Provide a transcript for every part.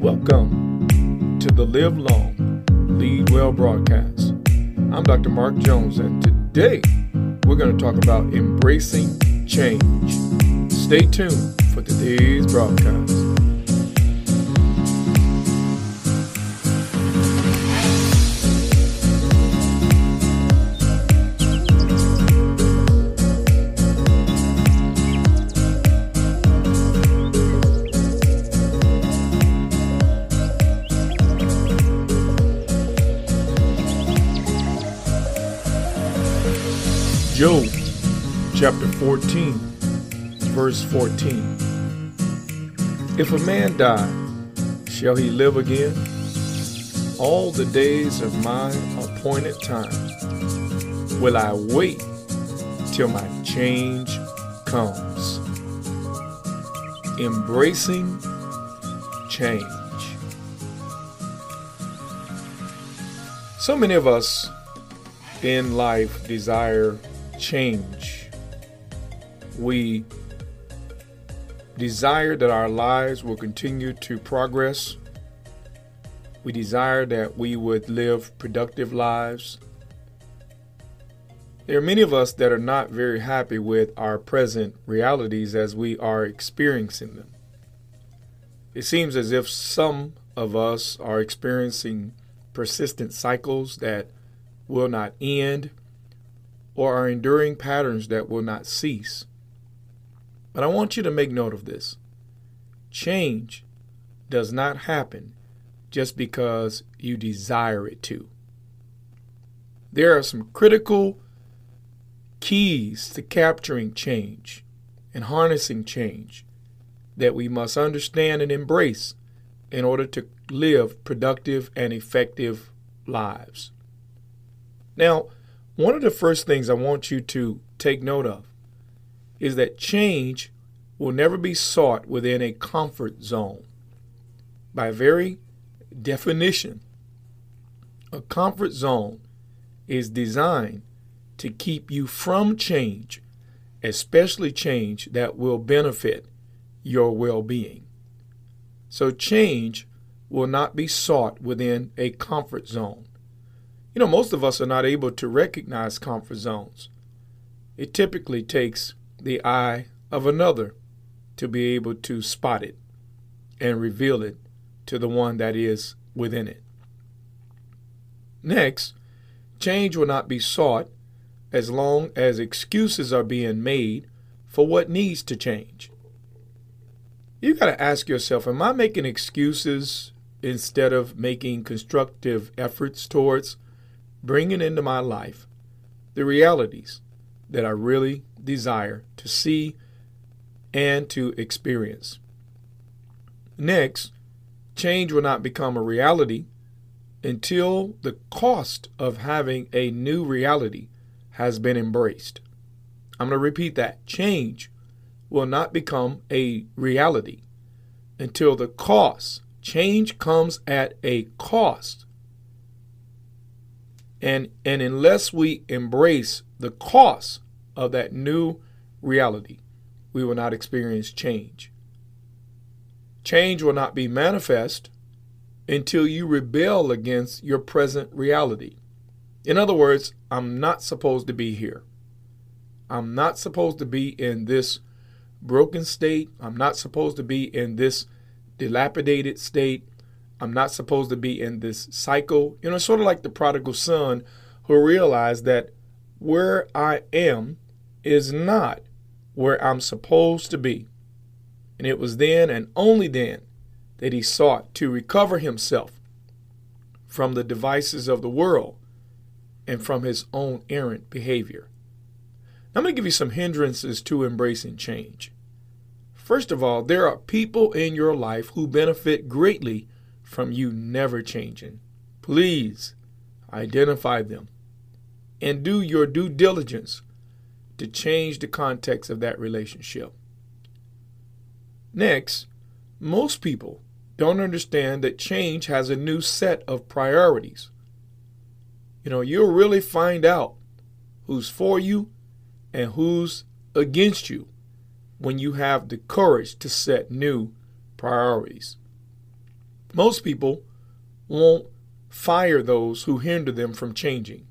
Welcome to the Live Long, Lead Well broadcast. I'm Dr. Mark Jones, and today we're going to talk about embracing change. Stay tuned for today's broadcast. Job chapter 14, verse 14. If a man die, shall he live again? All the days of my appointed time will I wait till my change comes. Embracing change. So many of us in life desire change. We desire that our lives will continue to progress. We desire that we would live productive lives. There are many of us that are not very happy with our present realities as we are experiencing them. It seems as if some of us are experiencing persistent cycles that will not end or are enduring patterns that will not cease. But I want you to make note of this change does not happen just because you desire it to. There are some critical keys to capturing change and harnessing change that we must understand and embrace in order to live productive and effective lives. Now, one of the first things I want you to take note of is that change will never be sought within a comfort zone. By very definition, a comfort zone is designed to keep you from change, especially change that will benefit your well being. So, change will not be sought within a comfort zone. You know, most of us are not able to recognize comfort zones. It typically takes the eye of another to be able to spot it and reveal it to the one that is within it. Next, change will not be sought as long as excuses are being made for what needs to change. You got to ask yourself Am I making excuses instead of making constructive efforts towards bringing into my life the realities that I really desire to see and to experience. Next, change will not become a reality until the cost of having a new reality has been embraced. I'm going to repeat that. Change will not become a reality until the cost, change comes at a cost and, and unless we embrace the cost of that new reality, we will not experience change. Change will not be manifest until you rebel against your present reality. In other words, I'm not supposed to be here. I'm not supposed to be in this broken state. I'm not supposed to be in this dilapidated state. I'm not supposed to be in this cycle. You know, sort of like the prodigal son who realized that where I am is not where I'm supposed to be. And it was then and only then that he sought to recover himself from the devices of the world and from his own errant behavior. Now, I'm going to give you some hindrances to embracing change. First of all, there are people in your life who benefit greatly from you never changing. Please identify them and do your due diligence to change the context of that relationship. Next, most people don't understand that change has a new set of priorities. You know, you'll really find out who's for you and who's against you when you have the courage to set new priorities. Most people won't fire those who hinder them from changing.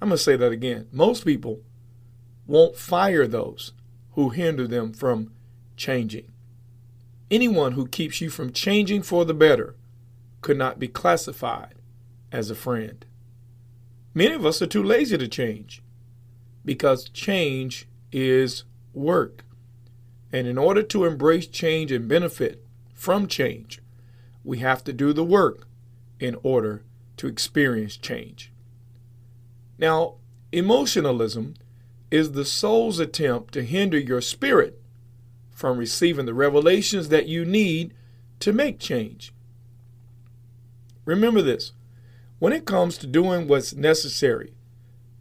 I'm going to say that again. Most people won't fire those who hinder them from changing. Anyone who keeps you from changing for the better could not be classified as a friend. Many of us are too lazy to change because change is work. And in order to embrace change and benefit from change, we have to do the work in order to experience change. Now, emotionalism is the soul's attempt to hinder your spirit from receiving the revelations that you need to make change. Remember this when it comes to doing what's necessary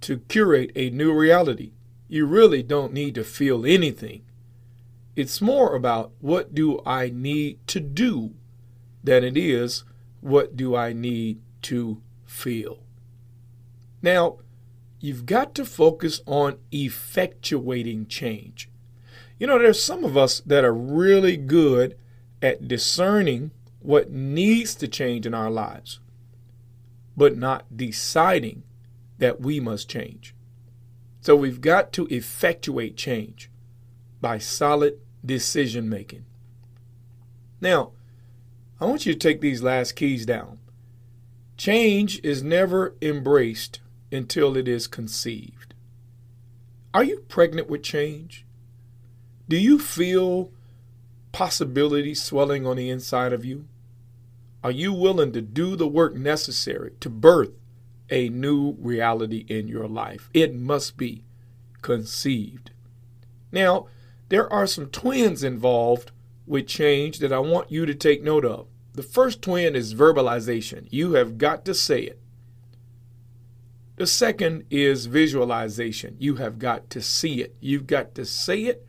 to curate a new reality, you really don't need to feel anything. It's more about what do I need to do than it is what do I need to feel. Now, you've got to focus on effectuating change. You know, there's some of us that are really good at discerning what needs to change in our lives, but not deciding that we must change. So we've got to effectuate change by solid decision making. Now, I want you to take these last keys down. Change is never embraced until it is conceived. Are you pregnant with change? Do you feel possibility swelling on the inside of you? Are you willing to do the work necessary to birth a new reality in your life? It must be conceived. Now, there are some twins involved with change that I want you to take note of. The first twin is verbalization. You have got to say it. The second is visualization. You have got to see it. You've got to say it.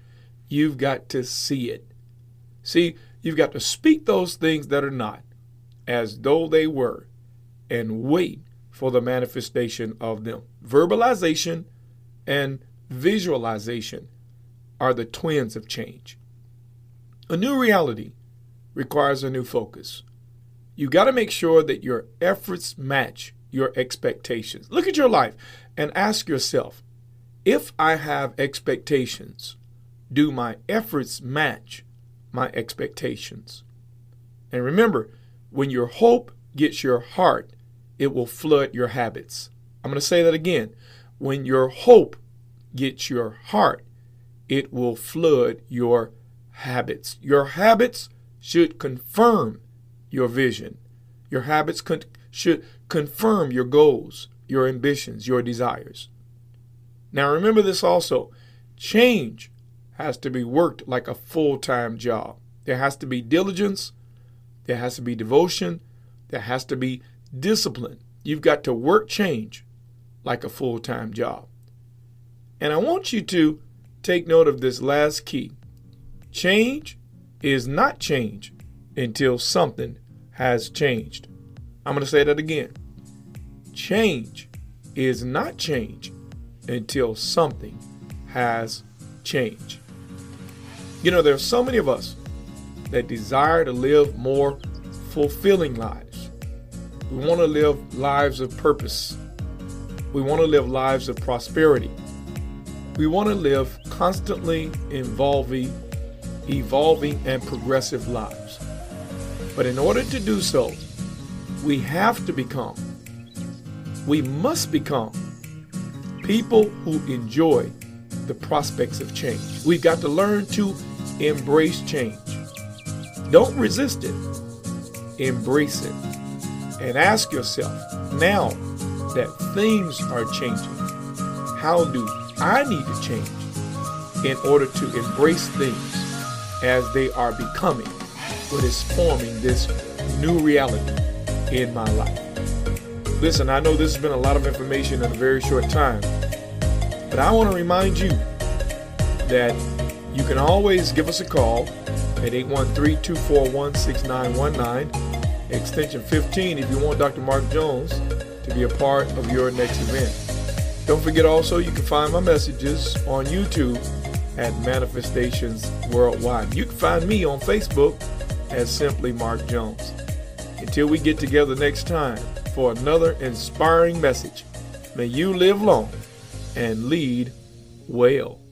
You've got to see it. See, you've got to speak those things that are not as though they were and wait for the manifestation of them. Verbalization and visualization are the twins of change. A new reality requires a new focus. You got to make sure that your efforts match your expectations. Look at your life and ask yourself if I have expectations, do my efforts match my expectations? And remember, when your hope gets your heart, it will flood your habits. I'm going to say that again. When your hope gets your heart, it will flood your habits. Your habits should confirm your vision. Your habits con- should confirm your goals, your ambitions, your desires. Now, remember this also change has to be worked like a full time job. There has to be diligence, there has to be devotion. There has to be discipline. You've got to work change like a full time job. And I want you to take note of this last key change is not change until something has changed. I'm going to say that again. Change is not change until something has changed. You know, there are so many of us that desire to live more fulfilling lives. We want to live lives of purpose. We want to live lives of prosperity. We want to live constantly involving, evolving, and progressive lives. But in order to do so, we have to become, we must become people who enjoy the prospects of change. We've got to learn to embrace change. Don't resist it, embrace it. And ask yourself now that things are changing, how do I need to change in order to embrace things as they are becoming what is forming this new reality in my life? Listen, I know this has been a lot of information in a very short time, but I want to remind you that you can always give us a call at 813-241-6919, extension 15 if you want Dr. Mark Jones to be a part of your next event. Don't forget also you can find my messages on YouTube at Manifestations Worldwide. You can find me on Facebook as simply Mark Jones. Until we get together next time for another inspiring message, may you live long and lead well.